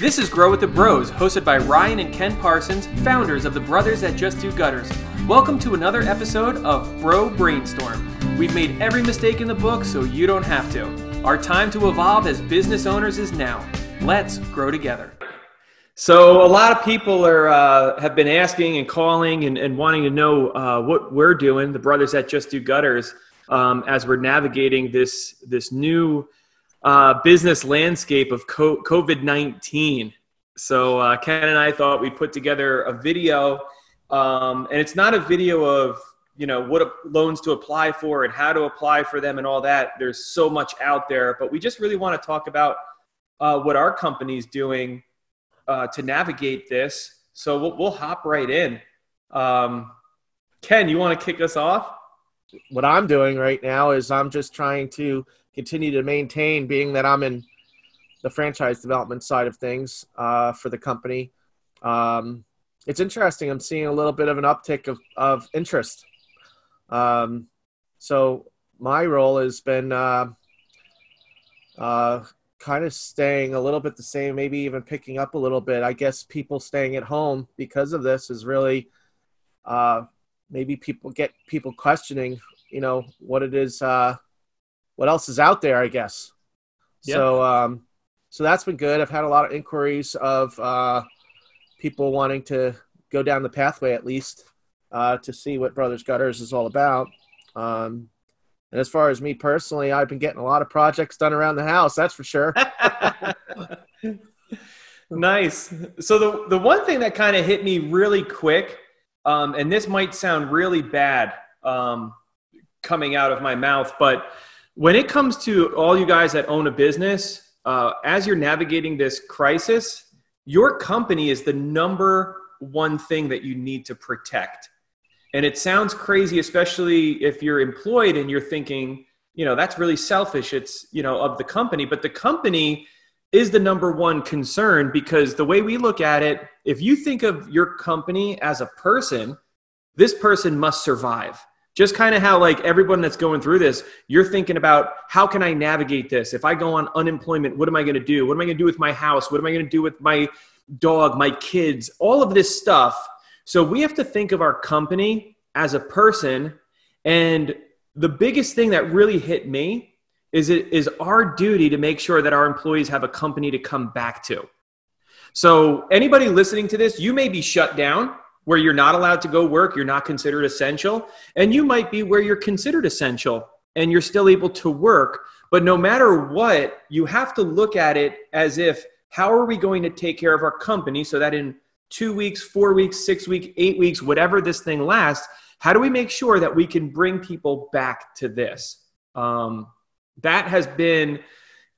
This is Grow with the Bros, hosted by Ryan and Ken Parsons, founders of the Brothers That Just Do Gutters. Welcome to another episode of Bro Brainstorm. We've made every mistake in the book so you don't have to. Our time to evolve as business owners is now. Let's grow together. So, a lot of people are uh, have been asking and calling and, and wanting to know uh, what we're doing, the Brothers That Just Do Gutters, um, as we're navigating this this new uh, business landscape of COVID 19. So, uh, Ken and I thought we'd put together a video, um, and it's not a video of you know what loans to apply for and how to apply for them and all that. There's so much out there, but we just really want to talk about uh, what our company's doing uh, to navigate this. So we'll, we'll hop right in. Um, Ken, you want to kick us off? What I'm doing right now is I'm just trying to continue to maintain, being that I'm in the franchise development side of things uh, for the company. Um, it's interesting. I'm seeing a little bit of an uptick of, of interest. Um, so my role has been uh, uh, kind of staying a little bit the same, maybe even picking up a little bit. I guess people staying at home because of this is really uh, maybe people get people questioning, you know, what it is uh, what else is out there, I guess. Yep. So, um, so that's been good. I've had a lot of inquiries of uh, people wanting to go down the pathway at least uh, to see what Brothers Gutters is all about. Um, and as far as me personally, I've been getting a lot of projects done around the house. That's for sure. nice. So the the one thing that kind of hit me really quick, um, and this might sound really bad um, coming out of my mouth, but when it comes to all you guys that own a business, uh, as you're navigating this crisis, your company is the number one thing that you need to protect. And it sounds crazy, especially if you're employed and you're thinking, you know, that's really selfish. It's, you know, of the company, but the company is the number one concern because the way we look at it, if you think of your company as a person, this person must survive just kind of how like everyone that's going through this you're thinking about how can i navigate this? If i go on unemployment what am i going to do? What am i going to do with my house? What am i going to do with my dog my kids? All of this stuff. So we have to think of our company as a person and the biggest thing that really hit me is it is our duty to make sure that our employees have a company to come back to. So anybody listening to this you may be shut down where you're not allowed to go work, you're not considered essential, and you might be where you're considered essential and you're still able to work. But no matter what, you have to look at it as if how are we going to take care of our company so that in two weeks, four weeks, six weeks, eight weeks, whatever this thing lasts, how do we make sure that we can bring people back to this? Um, that has been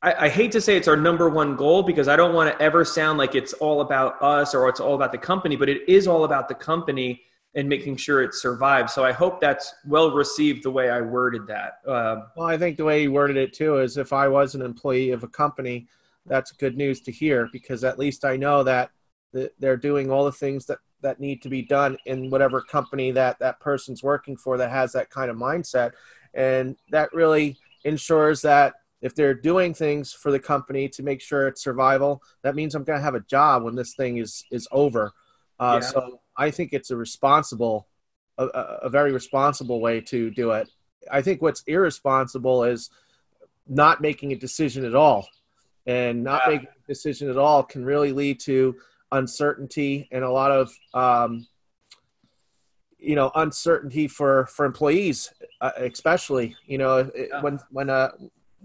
I, I, hate to say it's our number one goal because I don't want to ever sound like it's all about us or it's all about the company, but it is all about the company and making sure it survives. So I hope that's well received the way I worded that. Um, well, I think the way you worded it too is if I was an employee of a company, that's good news to hear because at least I know that they're doing all the things that, that need to be done in whatever company that that person's working for that has that kind of mindset. And that really ensures that if they're doing things for the company to make sure it's survival, that means I'm going to have a job when this thing is is over. Uh, yeah. So I think it's a responsible, a, a, very responsible way to do it. I think what's irresponsible is not making a decision at all, and not yeah. making a decision at all can really lead to uncertainty and a lot of um, you know uncertainty for for employees uh, especially you know yeah. when when a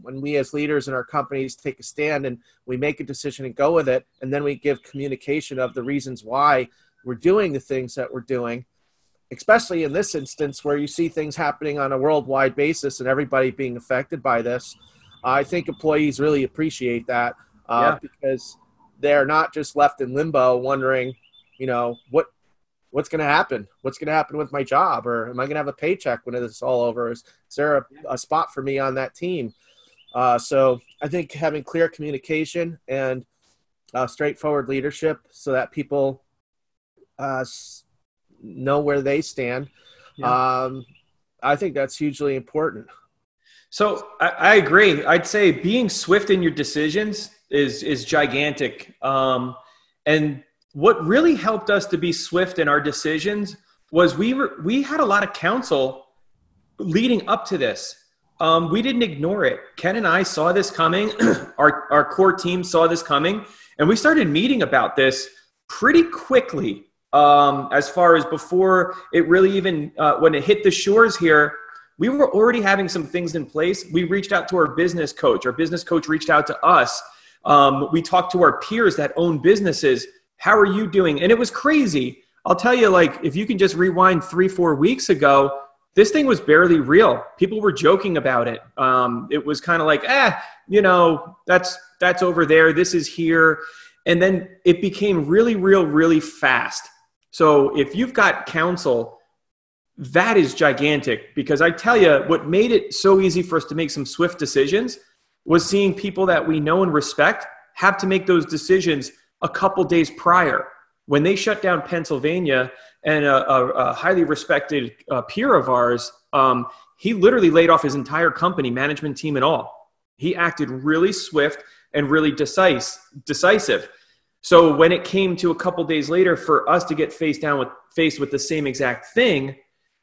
when we as leaders in our companies take a stand and we make a decision and go with it and then we give communication of the reasons why we're doing the things that we're doing especially in this instance where you see things happening on a worldwide basis and everybody being affected by this i think employees really appreciate that uh, yeah. because they're not just left in limbo wondering you know what what's going to happen? What's going to happen with my job? Or am i going to have a paycheck when it's all over? Is, is there a, a spot for me on that team uh, so I think having clear communication and uh, straightforward leadership so that people uh, know where they stand. Yeah. Um, I think that's hugely important. So I, I, agree. I'd say being swift in your decisions is is gigantic. Um, and what really helped us to be swift in our decisions was we were we had a lot of counsel leading up to this. Um, we didn't ignore it. Ken and I saw this coming. our our core team saw this coming, and we started meeting about this pretty quickly. Um, as far as before it really even uh, when it hit the shores here, we were already having some things in place. We reached out to our business coach. Our business coach reached out to us. Um, we talked to our peers that own businesses. How are you doing? And it was crazy. I'll tell you, like, if you can just rewind three, four weeks ago, this thing was barely real. People were joking about it. Um, it was kind of like, eh, you know, that's that's over there. This is here, and then it became really real, really fast. So if you've got counsel, that is gigantic because I tell you, what made it so easy for us to make some swift decisions was seeing people that we know and respect have to make those decisions a couple days prior when they shut down Pennsylvania and a, a, a highly respected uh, peer of ours, um, he literally laid off his entire company, management team, and all. He acted really swift and really decisive. decisive. So when it came to a couple days later for us to get faced down with faced with the same exact thing,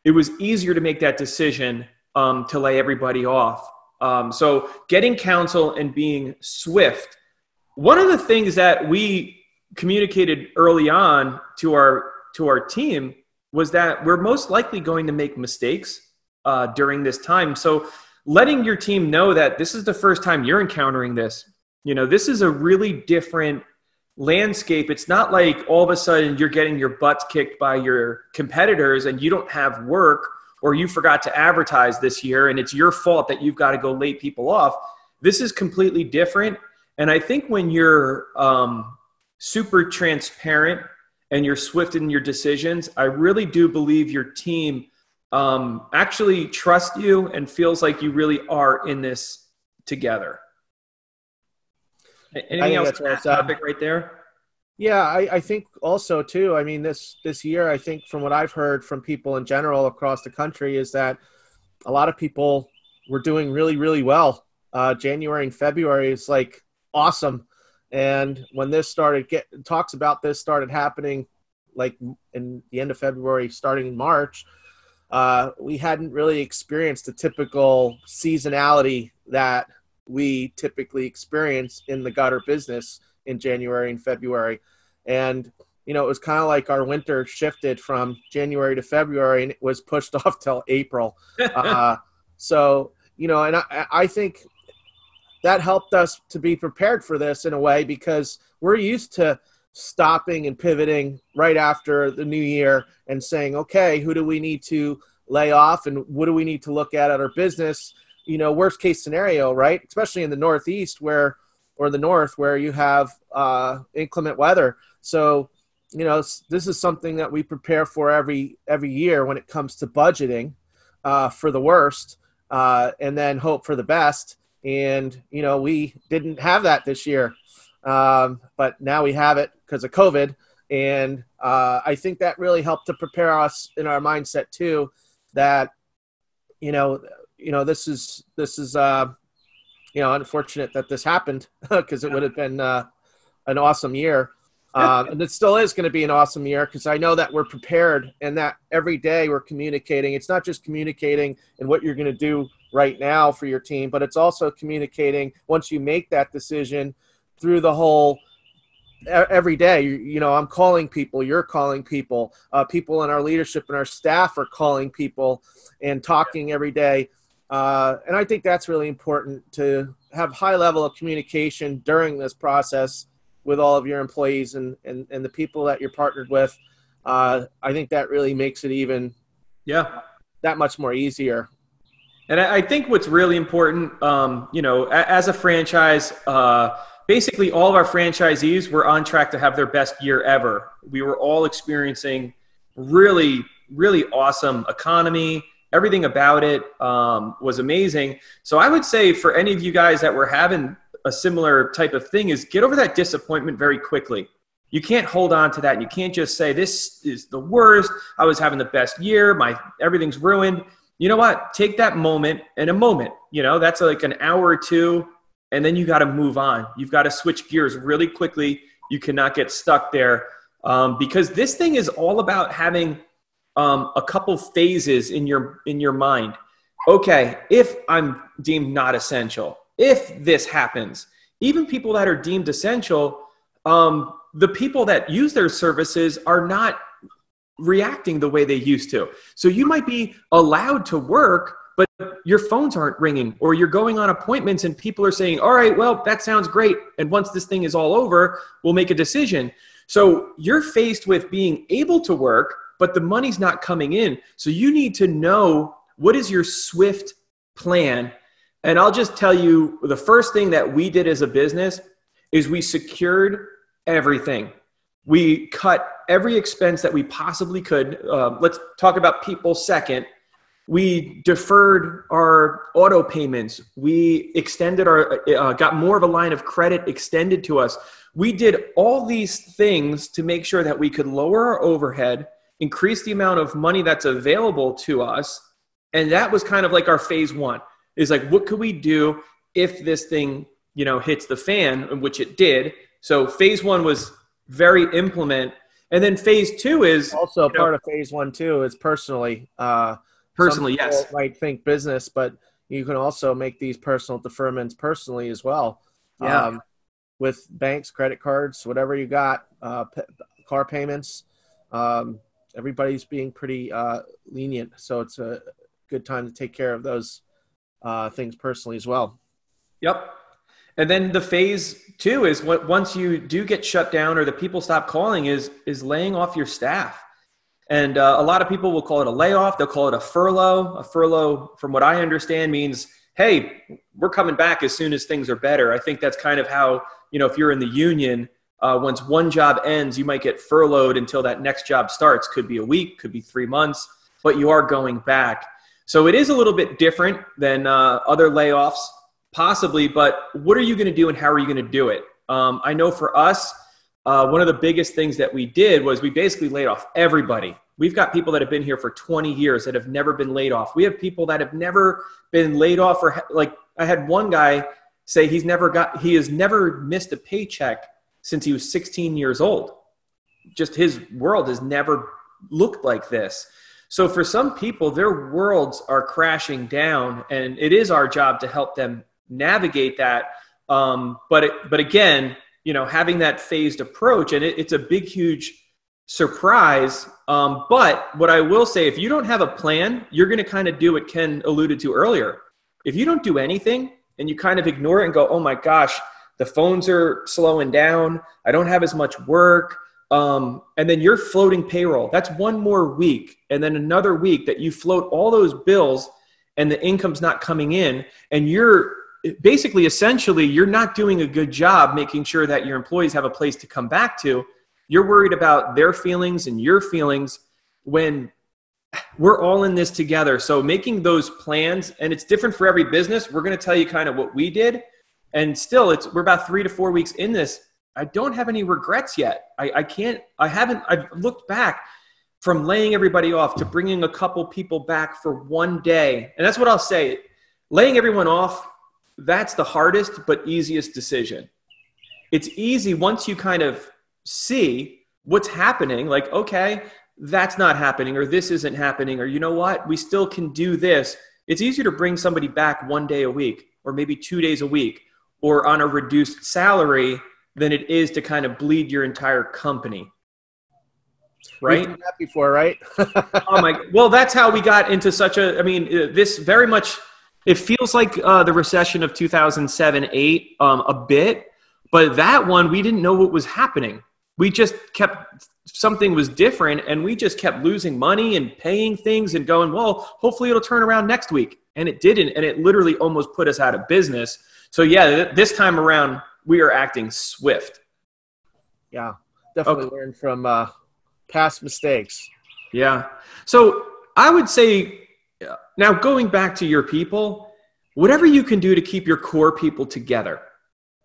it was easier to make that decision um, to lay everybody off. Um, so getting counsel and being swift. One of the things that we communicated early on to our to our team was that we're most likely going to make mistakes uh, during this time. So letting your team know that this is the first time you're encountering this. You know, this is a really different landscape. It's not like all of a sudden you're getting your butts kicked by your competitors and you don't have work or you forgot to advertise this year and it's your fault that you've got to go lay people off. This is completely different. And I think when you're um, super transparent and you're swift in your decisions, I really do believe your team um, actually trusts you and feels like you really are in this together. Anything else on that topic right there? Yeah, I, I, think also too. I mean, this this year, I think from what I've heard from people in general across the country is that a lot of people were doing really, really well. Uh, January and February is like awesome and when this started get talks about this started happening, like in the end of February, starting in March, uh, we hadn't really experienced the typical seasonality that we typically experience in the gutter business in January and February. And you know, it was kind of like our winter shifted from January to February, and it was pushed off till April. uh, so you know, and I, I think that helped us to be prepared for this in a way because we're used to stopping and pivoting right after the new year and saying, okay, who do we need to lay off and what do we need to look at at our business? You know, worst case scenario, right? Especially in the Northeast where, or the North where you have uh, inclement weather. So, you know, this is something that we prepare for every every year when it comes to budgeting uh, for the worst, uh, and then hope for the best and you know we didn't have that this year. Um, but now we have it because of covid. And uh, i think that really helped to prepare us in our mindset too that you know you know this is this is uh, you know unfortunate that this happened because it would have been uh, an awesome year. Um, and it still is going to be an awesome year because I know that we're prepared and that every day we're communicating. It's not just communicating and what you're going to do right now for your team, but it's also communicating once you make that decision through the whole every day. You, you know i'm calling people you're calling people uh, people in our leadership and our staff are calling people and talking every day. Uh, and i think that's really important to have high level of communication during this process with all of your employees and, and, and the people that you're partnered with. Uh, i think that really makes it even yeah. that much more easier and I think what's really important, um, you know, as a franchise, uh, basically all of our franchisees were on track to have their best year ever. We were all experiencing really, really awesome economy. Everything about it um, was amazing. So I would say for any of you guys that were having a similar type of thing is get over that disappointment very quickly. You can't hold on to that. You can't just say this is the worst. I was having the best year. My everything's ruined you know what? Take that moment and a moment. You know, that's like an hour or two. and then you got to move on. You've got to switch gears really quickly. You cannot get stuck there um, because this thing is all about having um, a couple phases in your in your mind. Okay, if I'm deemed not essential, if this happens, even people that are deemed essential, um, the people that use their services are not reacting the way they used to. So you might be allowed to work, but your phones aren't ringing, or you're going on appointments and people are saying, All right, well, that sounds great. And once this thing is all over, we'll make a decision. So you're faced with being able to work, but the money's not coming in. So you need to know what is your swift plan. And I'll just tell you the first thing that we did as a business is we secured everything. We cut every expense that we possibly could. Uh, let's talk about people second. We deferred our auto payments. We extended our, uh, got more of a line of credit extended to us. We did all these things to make sure that we could lower our overhead, increase the amount of money that's available to us. And that was kind of like our phase one is like, what could we do if this thing, you know, hits the fan, which it did. So phase one was very implement. And then phase two is also part know, of phase one too is personally. Uh, personally, yes. Might think business, but you can also make these personal deferments personally as well. Yeah. Um, with banks, credit cards, whatever you got, uh, p- car payments. Um, everybody's being pretty uh, lenient, so it's a good time to take care of those uh, things personally as well. Yep. And then the phase two is what once you do get shut down or the people stop calling is is laying off your staff. And uh, a lot of people will call it a layoff. They'll call it a furlough. A furlough, from what I understand, means hey, we're coming back as soon as things are better. I think that's kind of how you know if you're in the union. Uh, once one job ends, you might get furloughed until that next job starts. Could be a week, could be three months, but you are going back. So it is a little bit different than uh, other layoffs possibly, but what are you going to do and how are you going to do it? Um, I know for us, uh, one of the biggest things that we did was we basically laid off everybody. We've got people that have been here for 20 years that have never been laid off. We have people that have never been laid off or like I had one guy say he's never got he has never missed a paycheck since he was 16 years old. Just his world has never looked like this. So for some people, their worlds are crashing down, and it is our job to help them navigate that. Um, but it, but again, you know, having that phased approach, and it, it's a big, huge surprise. Um, but what I will say, if you don't have a plan, you're going to kind of do what Ken alluded to earlier. If you don't do anything and you kind of ignore it and go, "Oh my gosh, the phones are slowing down. I don't have as much work." Um, and then you're floating payroll. That's one more week, and then another week that you float all those bills, and the income's not coming in, and you're basically essentially you're not doing a good job making sure that your employees have a place to come back to. You're worried about their feelings and your feelings when we're all in this together. So making those plans and it's different for every business we're going to tell you kind of what we did. And still it's we're about three to four weeks in this. I don't have any regrets yet. I, I can't i haven't i've looked back from laying everybody off to bringing a couple people back for one day. And that's what i'll say. Laying everyone off that's the hardest but easiest decision. It's easy once you kind of see what's happening, like, okay, that's not happening, or this isn't happening, or you know what, we still can do this. It's easier to bring somebody back one day a week, or maybe two days a week, or on a reduced salary than it is to kind of bleed your entire company. Right? before, right? oh my! Well, that's how we got into such a. I mean, uh, this very much it feels like uh, the recession of 2007 8 um, a bit, but that one, we didn't know what was happening. We just kept, something was different, and we just kept losing money and paying things and going, well, hopefully it'll turn around next week. And it didn't, and it literally almost put us out of business. So, yeah, this time around, we are acting swift. Yeah, definitely okay. learn from uh, past mistakes. Yeah. So, I would say now, going back to your people, whatever you can do to keep your core people together.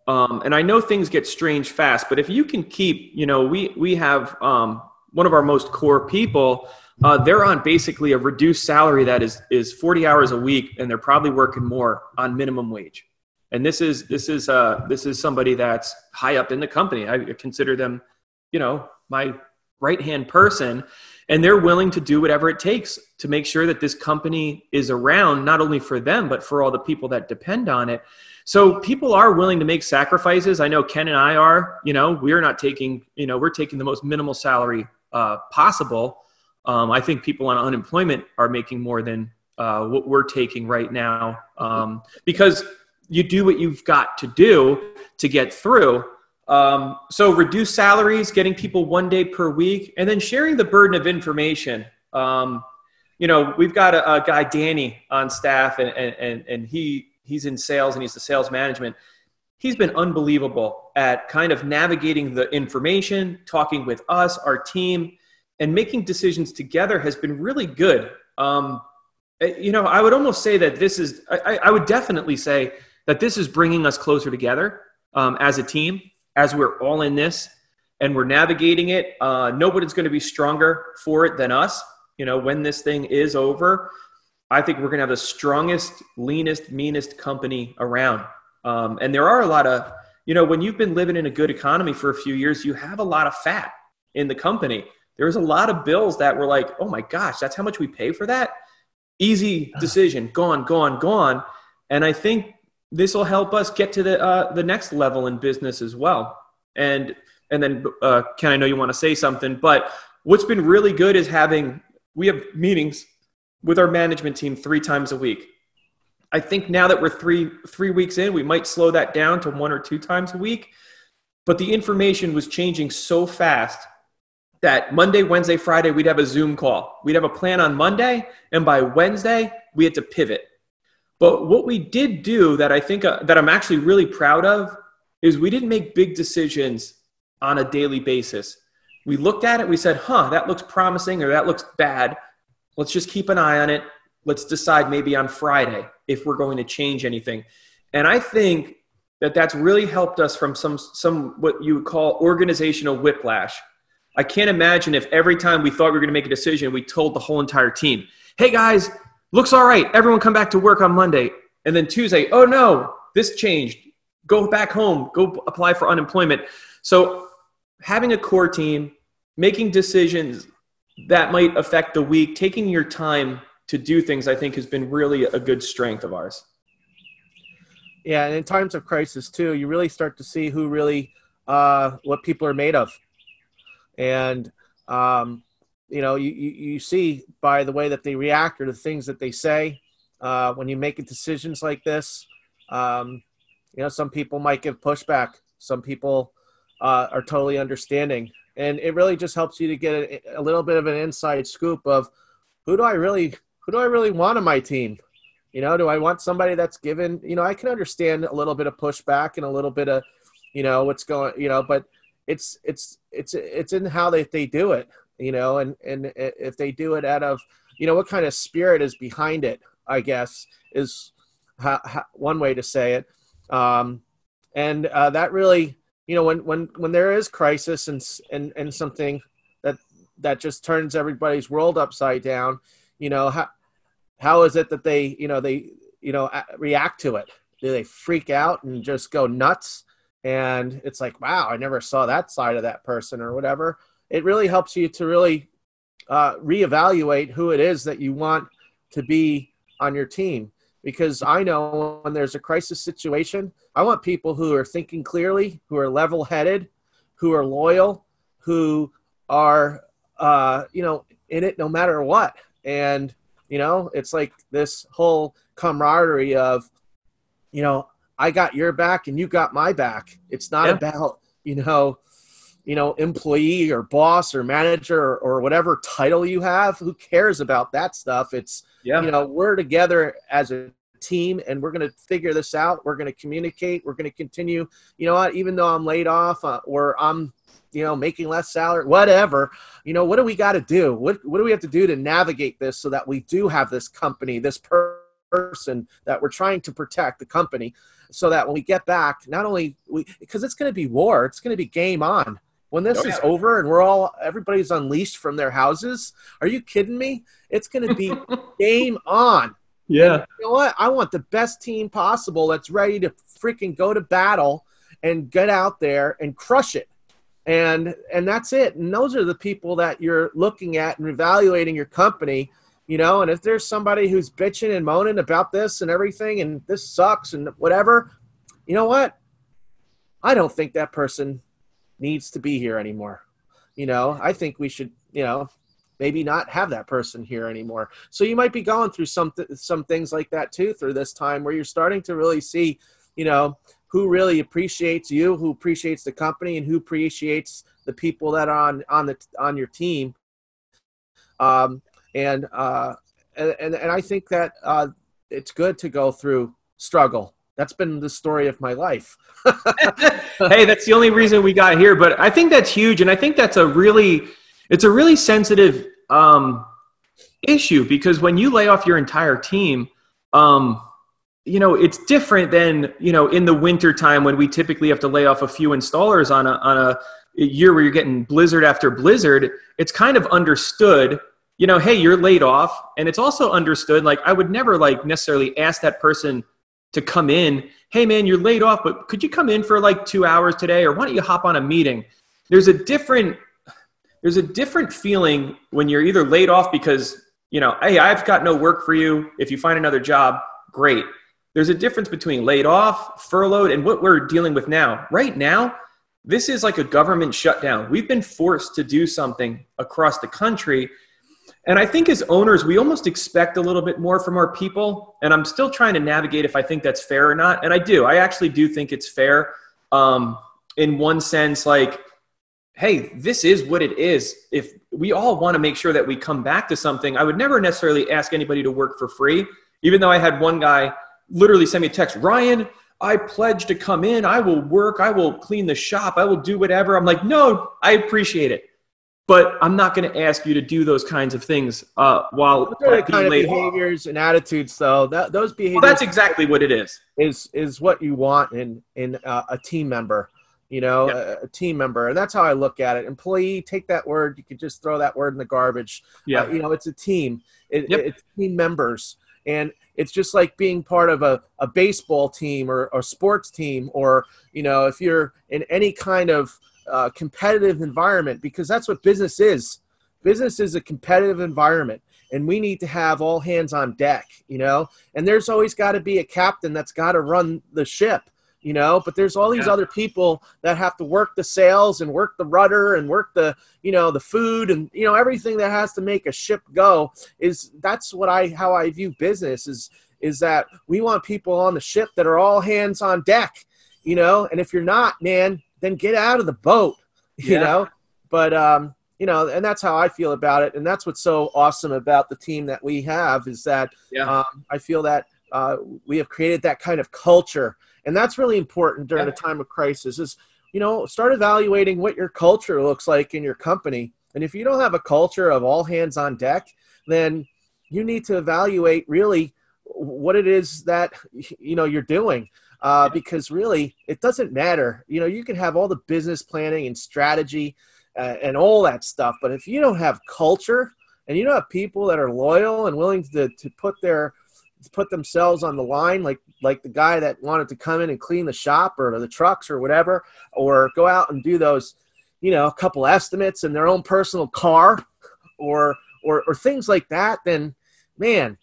Um, and I know things get strange fast, but if you can keep, you know, we we have um, one of our most core people. Uh, they're on basically a reduced salary that is is 40 hours a week, and they're probably working more on minimum wage. and this is this is uh, this is somebody that's high up in the company. I consider them, you know, my right hand person, and they're willing to do whatever it takes to make sure that this company is around not only for them but for all the people that depend on it. So people are willing to make sacrifices. I know Ken and I are. You know, we're not taking. You know, we're taking the most minimal salary uh, possible. Um, I think people on unemployment are making more than uh, what we're taking right now um, because you do what you've got to do to get through. Um, so reduce salaries, getting people one day per week, and then sharing the burden of information. Um, you know, we've got a, a, guy Danny on staff, and and and he he's in sales and he's the sales management. He's been unbelievable at kind of navigating the information, talking with us, our team, and making decisions together has been really good. Um, eh, you know, I would almost say that this is, I, I would definitely say that this is bringing us closer together um, as a team, as we're all in this and we're navigating it. Uh, nobody's going to be stronger for it than us. You know, when this thing is over, I think we're going to have the strongest, leanest, meanest company around. Um, and there are a lot of, you know, when you've been living in a good economy for a few years, you have a lot of fat in the company. There's a lot of bills that were like, oh my gosh, that's how much we pay for that. Easy decision, gone, gone, gone. And I think this will help us get to the uh, the next level in business as well. And and then uh, Ken, I know you want to say something, but what's been really good is having we have meetings with our management team three times a week. I think now that we're three three weeks in, we might slow that down to one or two times a week. But the information was changing so fast that Monday, Wednesday, Friday, we'd have a Zoom call. We'd have a plan on Monday, and by Wednesday, we had to pivot. But what we did do that I think uh, that I'm actually really proud of is we didn't make big decisions on a daily basis. We looked at it, we said, huh, that looks promising or that looks bad. Let's just keep an eye on it. Let's decide maybe on Friday if we're going to change anything. And I think that that's really helped us from some, some what you would call organizational whiplash. I can't imagine if every time we thought we were going to make a decision, we told the whole entire team, hey guys, looks all right. Everyone come back to work on Monday. And then Tuesday, oh no, this changed. Go back home, go apply for unemployment. So having a core team, making decisions that might affect the week, taking your time to do things, I think has been really a good strength of ours. Yeah, and in times of crisis too, you really start to see who really uh, what people are made of, and um, you know, you, you see by the way that they react or the things that they say uh, when you make decisions like this. Um, you know, some people might give pushback. Some people uh, are totally understanding, and it really just helps you to get a, a, little bit of an inside scoop of who do I really who do I really want on my team. You know, do I want somebody that's given? You know, I can understand a little bit of pushback and a little bit of, you know, what's going. You know, but it's it's it's it's in how they they do it you know, and and if they do it out of, you know, what kind of spirit is behind it, I guess is ha- ha- one way to say it, um, and uh, that really, you know, when when when there is crisis and and and something that that just turns everybody's world upside down, you know, how how is it that they, you know, they you know react to it? Do they freak out and just go nuts? And it's like, wow, I never saw that side of that person or whatever it really helps you to really uh, reevaluate who it is that you want to be on your team. Because I know when there's a crisis situation, I want people who are thinking clearly, who are level headed, who are loyal, who are, uh, you know, in it no matter what. And, you know, it's like this whole camaraderie of, you know, I got your back and you got my back. It's not yeah. about, you know, you know employee or boss or manager or, or, whatever title you have who cares about that stuff? It's yeah. you know we're together as a team and we're going to figure this out. We're going to communicate. We're going to continue. You know what? Even though i'm laid off uh, or i'm you know making less salary whatever you know what do we got to do? What, what do we have to do to navigate this so that we do have this company this per- person that we're trying to protect the company so that when we get back not only we because it's going to be war. It's going to be game on when this oh, is over and we're all everybody's unleashed from their houses, are you kidding me? It's going to be game on. Yeah. And you know what? I want the best team possible that's ready to freaking go to battle and get out there and crush it. And and that's it. And those are the people that you're looking at and evaluating your company, you know, and if there's somebody who's bitching and moaning about this and everything and this sucks and whatever, you know what? I don't think that person needs to be here anymore. You know, I think we should, you know, maybe not have that person here anymore. So you might be going through some th- some things like that too through this time where you're starting to really see, you know, who really appreciates you, who appreciates the company, and who appreciates the people that are on on the on your team. Um, and uh, and and, and I think that uh, it's good to go through struggle. That's been the story of my life. hey, that's the only reason we got here. But I think that's huge, and I think that's a really it's a really sensitive um, issue because when you lay off your entire team, um, you know it's different than you know in the winter time when we typically have to lay off a few installers on a on a year where you're getting blizzard after blizzard. It's kind of understood you know, hey, you're laid off. And it's also understood, like, I would never like necessarily ask that person to come in, hey man, you're laid off, but could you come in for like two hours today? Or why don't you hop on a meeting? There's a different there's a different feeling when you're either laid off because, you know, hey, I've got no work for you. If you find another job, great. There's a difference between laid off, furloughed, and what we're dealing with now. Right now, this is like a government shutdown. We've been forced to do something across the country and I think as owners, we almost expect a little bit more from our people. And I'm still trying to navigate if I think that's fair or not. And I do. I actually do think it's fair. Um, in one sense, like, hey, this is what it is. If we all want to make sure that we come back to something, I would never necessarily ask anybody to work for free. Even though I had one guy literally send me a text, Ryan, I pledge to come in. I will work. I will clean the shop. I will do whatever. I'm like, no, I appreciate it but I'm not going to ask you to do those kinds of things uh, while those kind of behaviors off. and attitudes. Though that those behaviors, well, that's exactly what it is. Is is what you want in in uh, a team member, you know, a, a, team member, and that's how I look at it. Employee, take that word. You could just throw that word in the garbage. Yeah, uh, you know, it's a team. It, yep. It's team members, and it's just like being part of a, a baseball team or a sports team, or you know, if you're in any kind of uh, competitive environment because that's what business is. Business is a competitive environment, and we need to have all hands on deck, you know. And there's always got to be a captain that's got to run the ship, you know. But there's all these yeah. other people that have to work the sails and work the rudder and work the, you know, the food and you know everything that has to make a ship go. Is that's what I how I view business is is that we want people on the ship that are all hands on deck, you know. And if you're not, man, then get out of the boat, you yeah. know? But, um, you know, and that's how I feel about it. And that's what's so awesome about the team that we have is that yeah. um, I feel that uh, we have created that kind of culture. And that's really important during yeah. a time of crisis is, you know, start evaluating what your culture looks like in your company. And if you don't have a culture of all hands on deck, then you need to evaluate really what it is that, you know, you're doing uh, because really it doesn't matter. You know, you can have all the business planning and strategy uh, and all that stuff, but if you don't have culture and you don't have people that are loyal and willing to, to put their put themselves on the line, like like the guy that wanted to come in and clean the shop or the trucks or whatever, or go out and do those, you know, a couple estimates in their own personal car, or or or things like that, then man,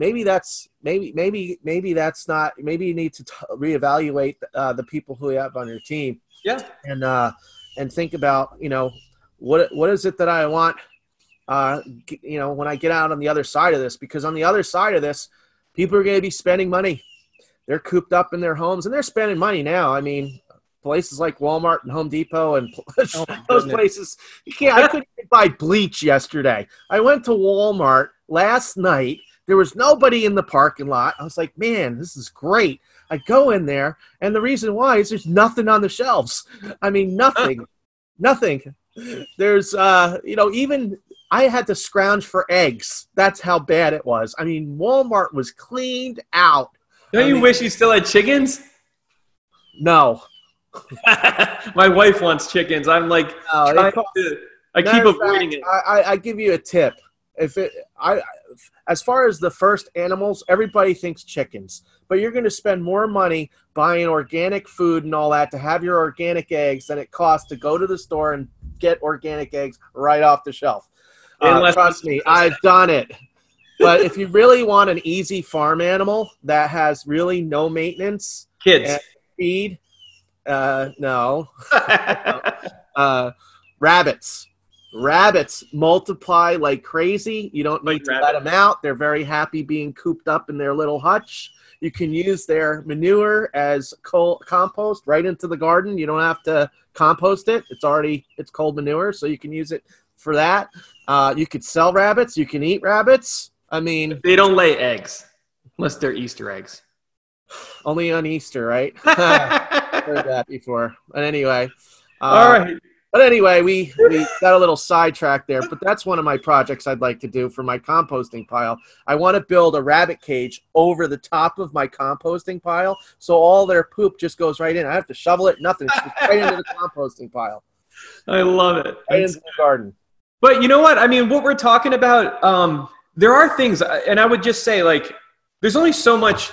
maybe that's maybe maybe maybe that's not maybe you need to t- reevaluate uh, the people who you have on your team. Yeah. And uh and think about you know what what is it that i want uh you know when i get out on the other side of this? Because on the other side of this people are going to be spending money. They're cooped up in their homes and they're spending money now. I mean places like walmart and home depot and oh those places. You can't i couldn't buy bleach yesterday. I went to walmart last night there was nobody in the parking lot. I was like, man, this is great. I go in there, and the reason why is there's nothing on the shelves. I mean, nothing, nothing. There's, uh, you know, even I had to scrounge for eggs. That's how bad it was. I mean, Walmart was cleaned out. Don't I you mean, wish you still had chickens? No. My wife wants chickens. I'm like, no, to, I keep avoiding fact, it. I, I give you a tip if it I as far as the first animals, everybody thinks chickens, but you're going to spend more money buying organic food and all that to have your organic eggs than it costs to go to the store and get organic eggs right off the shelf. Uh, trust me, I've done it. But if you really want an easy farm animal that has really no maintenance, kids feed, uh, no, uh, rabbits Rabbits multiply like crazy. You don't need to rabbit. let them out. They're very happy being cooped up in their little hutch. You can use their manure as cold compost right into the garden. You don't have to compost it. It's already it's cold manure, so you can use it for that. Uh, you could sell rabbits. You can eat rabbits. I mean, they don't lay eggs unless they're Easter eggs. Only on Easter, right? heard that before. But anyway, uh, all right. But anyway, we, we got a little sidetracked there, but that's one of my projects I'd like to do for my composting pile. I want to build a rabbit cage over the top of my composting pile so all their poop just goes right in. I have to shovel it, nothing. Right into the composting pile. I love it. Right into the garden. But you know what? I mean, what we're talking about, um, there are things, and I would just say, like, there's only so much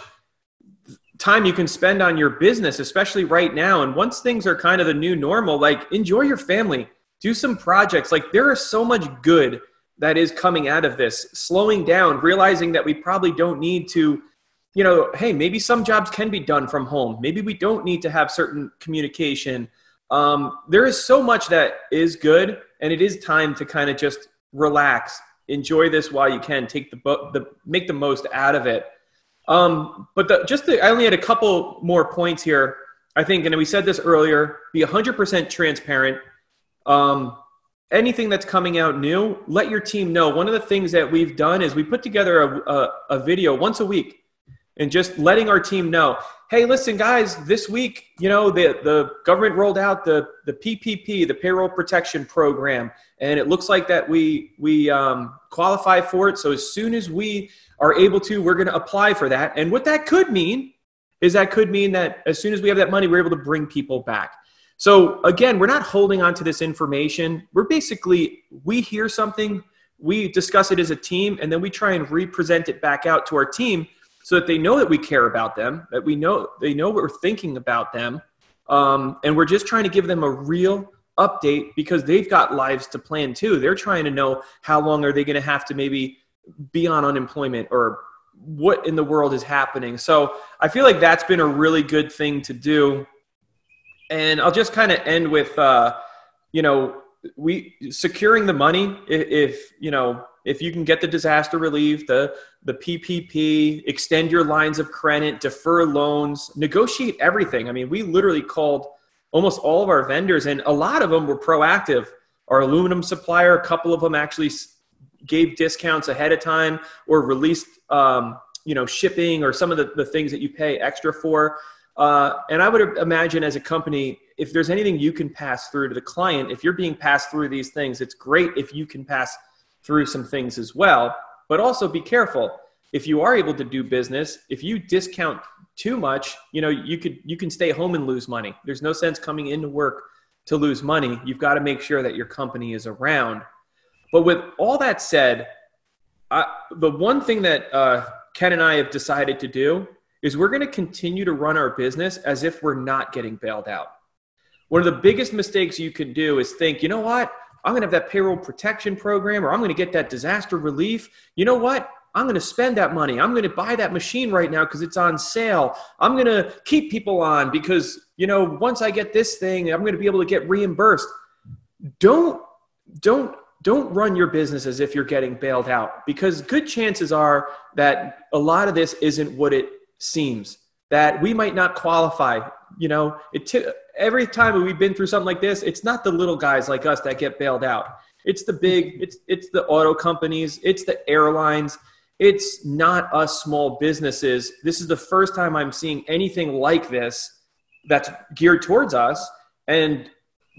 time you can spend on your business, especially right now. And once things are kind of the new normal, like enjoy your family, do some projects. Like there is so much good that is coming out of this. Slowing down, realizing that we probably don't need to, you know, hey, maybe some jobs can be done from home. Maybe we don't need to have certain communication. Um, there is so much that is good, and it is time to kind of just relax, enjoy this while you can, take the, the make the most out of it um, but the, just the, I only had a couple more points here. I think, and we said this earlier, be 100% transparent. Um, anything that's coming out new, let your team know. One of the things that we've done is we put together a, a, a video once a week and just letting our team know hey listen guys this week you know the, the government rolled out the, the ppp the payroll protection program and it looks like that we we um, qualify for it so as soon as we are able to, we're going to apply for that. And what that could mean is that could mean that as soon as we have that money, we're able to bring people back. So again, we're not holding on to this information. We're basically, we hear something, we discuss it as a team, and then we try and represent it back out to our team so that they know that we care about them, that we know they know what we're thinking about them. Um, and we're just trying to give them a real update because they've got lives to plan too. They're trying to know how long are they going to have to maybe be on unemployment or what in the world is happening. So I feel like that's been a really good thing to do. And I'll just kind of end with, uh, you know, we securing the money. If, if, you know, if you can get the disaster relief, the the PPP, extend your lines of credit, defer loans, negotiate everything. I mean, we literally called almost all of our vendors, and a lot of them were proactive. Our aluminum supplier, a couple of them actually gave discounts ahead of time or released um, you know shipping or some of the, the things that you pay extra for. Uh, and i would imagine as a company if there's anything you can pass through to the client if you're being passed through these things it's great if you can pass through some things as well. But also be careful. If you are able to do business if you discount too much you know you could you can stay home and lose money. There's no sense coming into work to lose money. You've got to make sure that your company is around but with all that said, I, the one thing that uh, Ken and I have decided to do is we're going to continue to run our business as if we're not getting bailed out. One of the biggest mistakes you can do is think, you know what? I'm going to have that payroll protection program or I'm going to get that disaster relief. You know what? I'm going to spend that money. I'm going to buy that machine right now because it's on sale. I'm going to keep people on because, you know, once I get this thing, I'm going to be able to get reimbursed. Don't don't don't run your business as if you're getting bailed out because good chances are that a lot of this isn't what it seems that we might not qualify you know? T- every time we've been through something like this it's not the little guys like us that get bailed out. It's the big it's it's the auto companies it's the airlines it's not us small businesses. This is the first time i'm seeing anything like this that's geared towards us and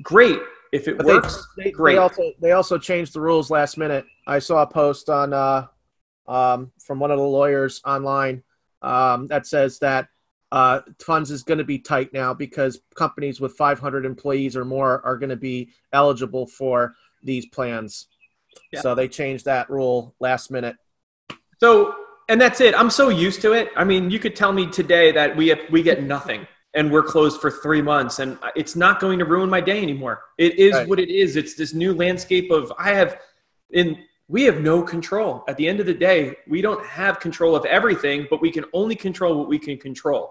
great if it but works, they, they, great. They also they also changed the rules last minute. I saw a post on uh, um, from one of the lawyers online um, that says that uh, funds is going to be tight now because companies with 500 employees or more are going to be eligible for these plans. Yeah. So they changed that rule last minute. So, and that's it. I'm so used to it. I mean, you could tell me today that we have, we get nothing and we're closed for three months, and it's not going to ruin my day anymore. It is Right. what it is. It's this new landscape of I have in. We have no control. At the end of the day, we don't have control of everything, but we can only control what we can control.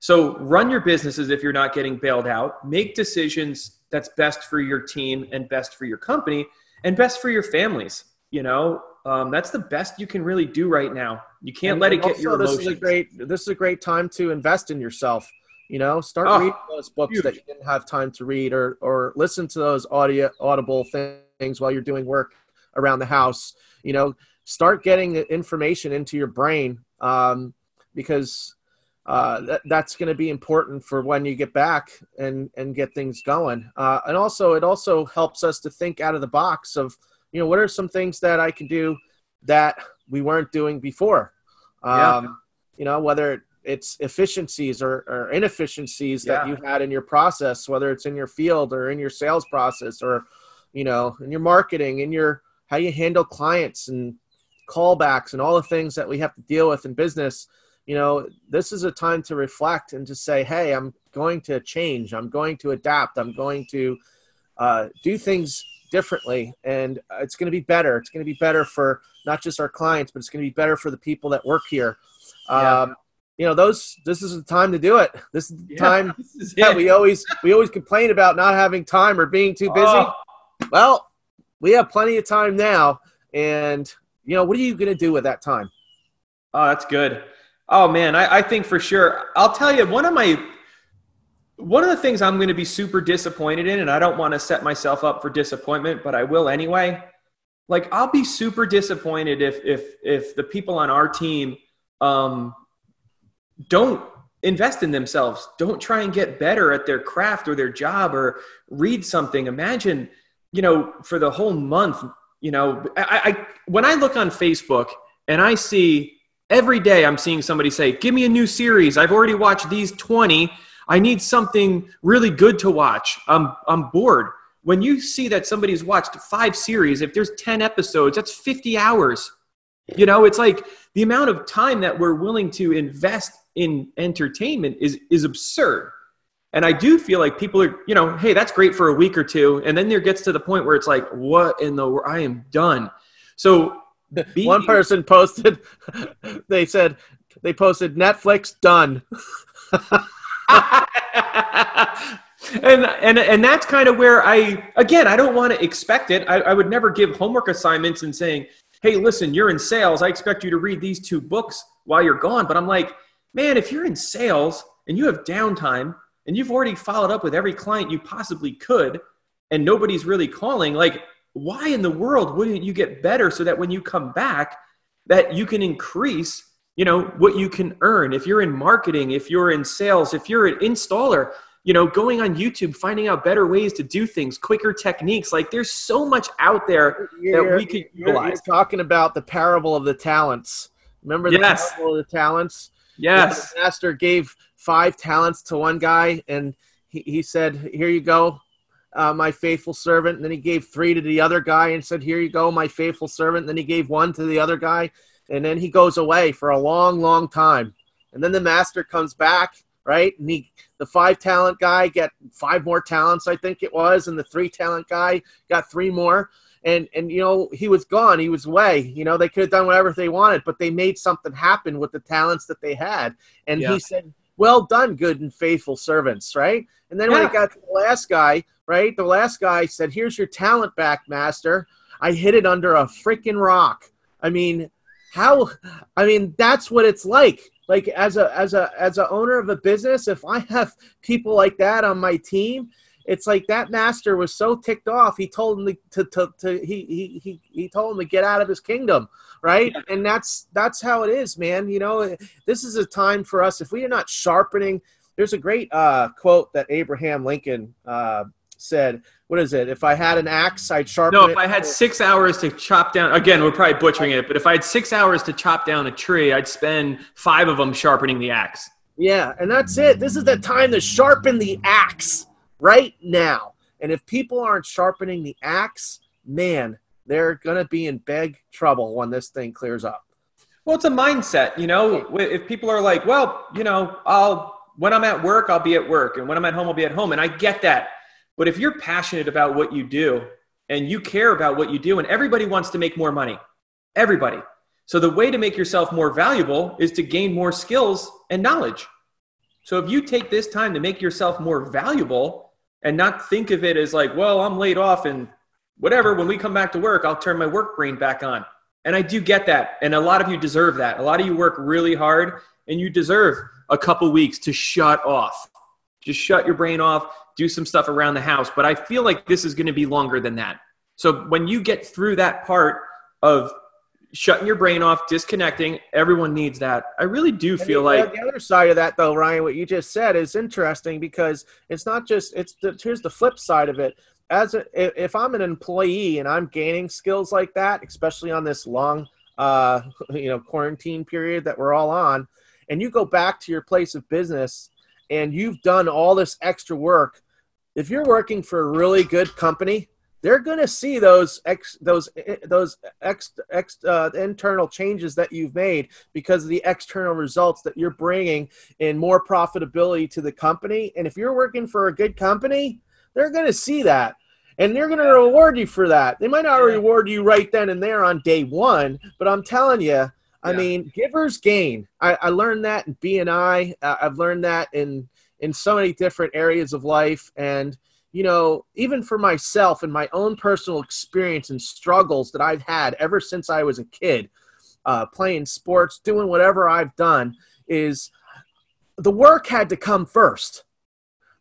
So run your businesses if you're not getting bailed out. Make decisions that's best for your team and best for your company and best for your families. You know, um, that's the best you can really do right now. You can't And- let it get also, your this emotions. is a great this is a great time to invest in yourself. You know, start Oh, reading those books that you didn't have time to read, or or listen to those audio audible things while you're doing work around the house. You know, start getting the information into your brain um, because uh, that, that's going to be important for when you get back and and get things going. Uh, and also, it also helps us to think out of the box of you know what are some things that I can do that we weren't doing before. Yeah. Um, You know, whether it's efficiencies or, or inefficiencies that you had in your process, whether it's in your field or in your sales process or, you know, in your marketing, in your how you handle clients and callbacks and all the things that we have to deal with in business. You know, this is a time to reflect and to say, hey, I'm going to change. I'm going to adapt. I'm going to uh, do things differently and it's going to be better it's going to be better for not just our clients but it's going to be better for the people that work here Yeah. um, you know those this is the time to do it this is the Yeah, time is that it. we always we always complain about not having time or being too busy Oh, well we have plenty of time now and you know what are you going to do with that time Oh, that's good. Oh man, I, I think for sure. I'll tell you one of my one of the things I'm going to be super disappointed in, and I don't want to set myself up for disappointment, but I will anyway. Like I'll be super disappointed if if if the people on our team um, don't invest in themselves, don't try and get better at their craft or their job or read something. Imagine, you know, for the whole month, you know, I, I when I look on Facebook and I see every day I'm seeing somebody say, "Give me a new series. I've already watched these 20. I need something really good to watch. I'm I'm bored." When you see that somebody's watched 5 series, if there's 10 episodes, that's 50 hours. You know, it's like the amount of time that we're willing to invest in entertainment is is absurd. And I do feel like people are, you know, hey, that's great for a week or two, and then there gets to the point where it's like, what in the wor- I am done. So be- one person posted they said they posted netflix done and and and that's kind of where I again I don't want to expect it. I, I would never give homework assignments and saying, "Hey, listen, you're in sales. I expect you to read these two books while you're gone." But I'm like, man, if you're in sales and you have downtime and you've already followed up with every client you possibly could, and nobody's really calling, like, why in the world wouldn't you get better so that when you come back, that you can increase you know what you can earn? If you're in marketing if you're in sales if you're an installer you know going on youtube finding out better ways to do things quicker techniques like there's so much out there that we could you're, you're utilize. talking about the parable of the talents. Remember the Yes. parable of the talents yes. The master gave five talents to one guy and he, he said here you go uh, my faithful servant. And then he gave three to the other guy and said here you go my faithful servant. And then he gave one to the other guy and then he goes away for a long long time. And then the master comes back right? And he the five talent guy got five more talents i think it was and the three talent guy got three more and and you know he was gone. He was away. You know they could have done whatever they wanted but they made something happen with the talents that they had. And Yeah. he said well done good and faithful servants right? And then when it got to the last guy right the last guy said here's your talent back master. I hid it under a freaking rock. I mean how i mean that's what it's like. Like as a as a as a owner of a business if i have people like that on my team it's like that master was so ticked off he told him to, to, to he, he he he told him to get out of his kingdom right? And that's that's how it is man you know this is a time for us if we are not sharpening there's a great uh, quote that abraham lincoln uh, said what is it if i had an axe i'd sharpen no it if i had six hours to chop down again we're probably butchering it but if i had six hours to chop down a tree i'd spend five of them sharpening the axe. Yeah, and that's it. This is the time to sharpen the axe right now. And if people aren't sharpening the axe, man, they're going to be in big trouble when this thing clears up. Well, it's a mindset, you know. If people are like, "Well, you know, I'll when I'm at work, I'll be at work, and when I'm at home, I'll be at home," and I get that. But if you're passionate about what you do and you care about what you do, and everybody wants to make more money, everybody. So the way to make yourself more valuable is to gain more skills and knowledge. So if you take this time to make yourself more valuable and not think of it as like, well, I'm laid off and whatever, when we come back to work, I'll turn my work brain back on. And I do get that. And a lot of you deserve that. A lot of you work really hard and you deserve a couple weeks to shut off. Just shut your brain off, do some stuff around the house. But I feel like this is going to be longer than that. So when you get through that part of shutting your brain off, disconnecting. Everyone needs that. I really do feel like the other side of that, though, Ryan. What you just said is interesting because it's not just it's the, here's the flip side of it. As a, if I'm an employee and I'm gaining skills like that, especially on this long, uh, you know, quarantine period that we're all on, and you go back to your place of business and you've done all this extra work. If you're working for a really good company, they're going to see those ex, those those ex, ex uh, internal changes that you've made because of the external results that you're bringing in more profitability to the company. And if you're working for a good company, they're going to see that and they're going to reward you for that. They might not yeah. reward you right then and there on day one, but I'm telling you, I yeah. mean, givers gain. I, I learned that in BNI. Uh, I've learned that in in so many different areas of life, and you know, even for myself and my own personal experience and struggles that I've had ever since I was a kid, uh, playing sports, doing whatever I've done, is the work had to come first.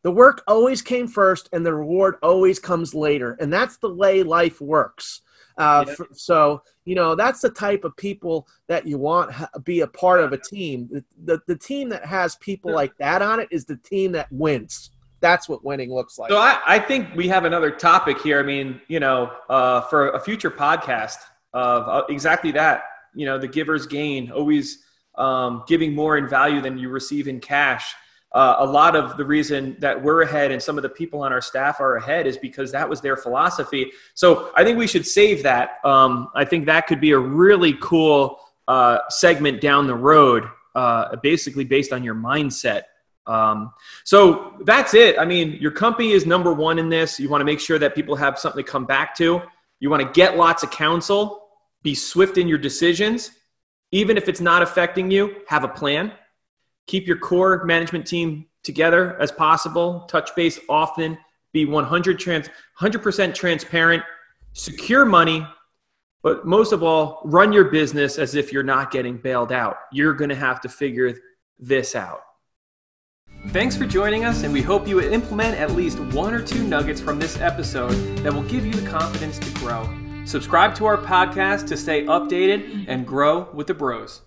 The work always came first, and the reward always comes later. And that's the way life works. Uh, yeah. so, you know, that's the type of people that you want ha- be a part of a team. The, the, the team that has people like that on it is the team that wins that's what winning looks like. So I, I think we have another topic here. I mean, you know, uh, for a future podcast of uh, exactly that. You know, the giver's gain, always um, giving more in value than you receive in cash. Uh, a lot of the reason that we're ahead and some of the people on our staff are ahead is because that was their philosophy. So I think we should save that. Um, I think that could be a really cool uh, segment down the road, uh, basically based on your mindset. Um, so that's it. I mean, your company is number one in this. You want to make sure that people have something to come back to. You want to get lots of counsel, be swift in your decisions. Even if it's not affecting you, have a plan. Keep your core management team together as possible. Touch base often. Be 100 trans, 100% transparent. Secure money. But most of all, run your business as if you're not getting bailed out. You're going to have to figure this out. Thanks for joining us, and we hope you implement at least one or two nuggets from this episode that will give you the confidence to grow. Subscribe to our podcast to stay updated and grow with the bros.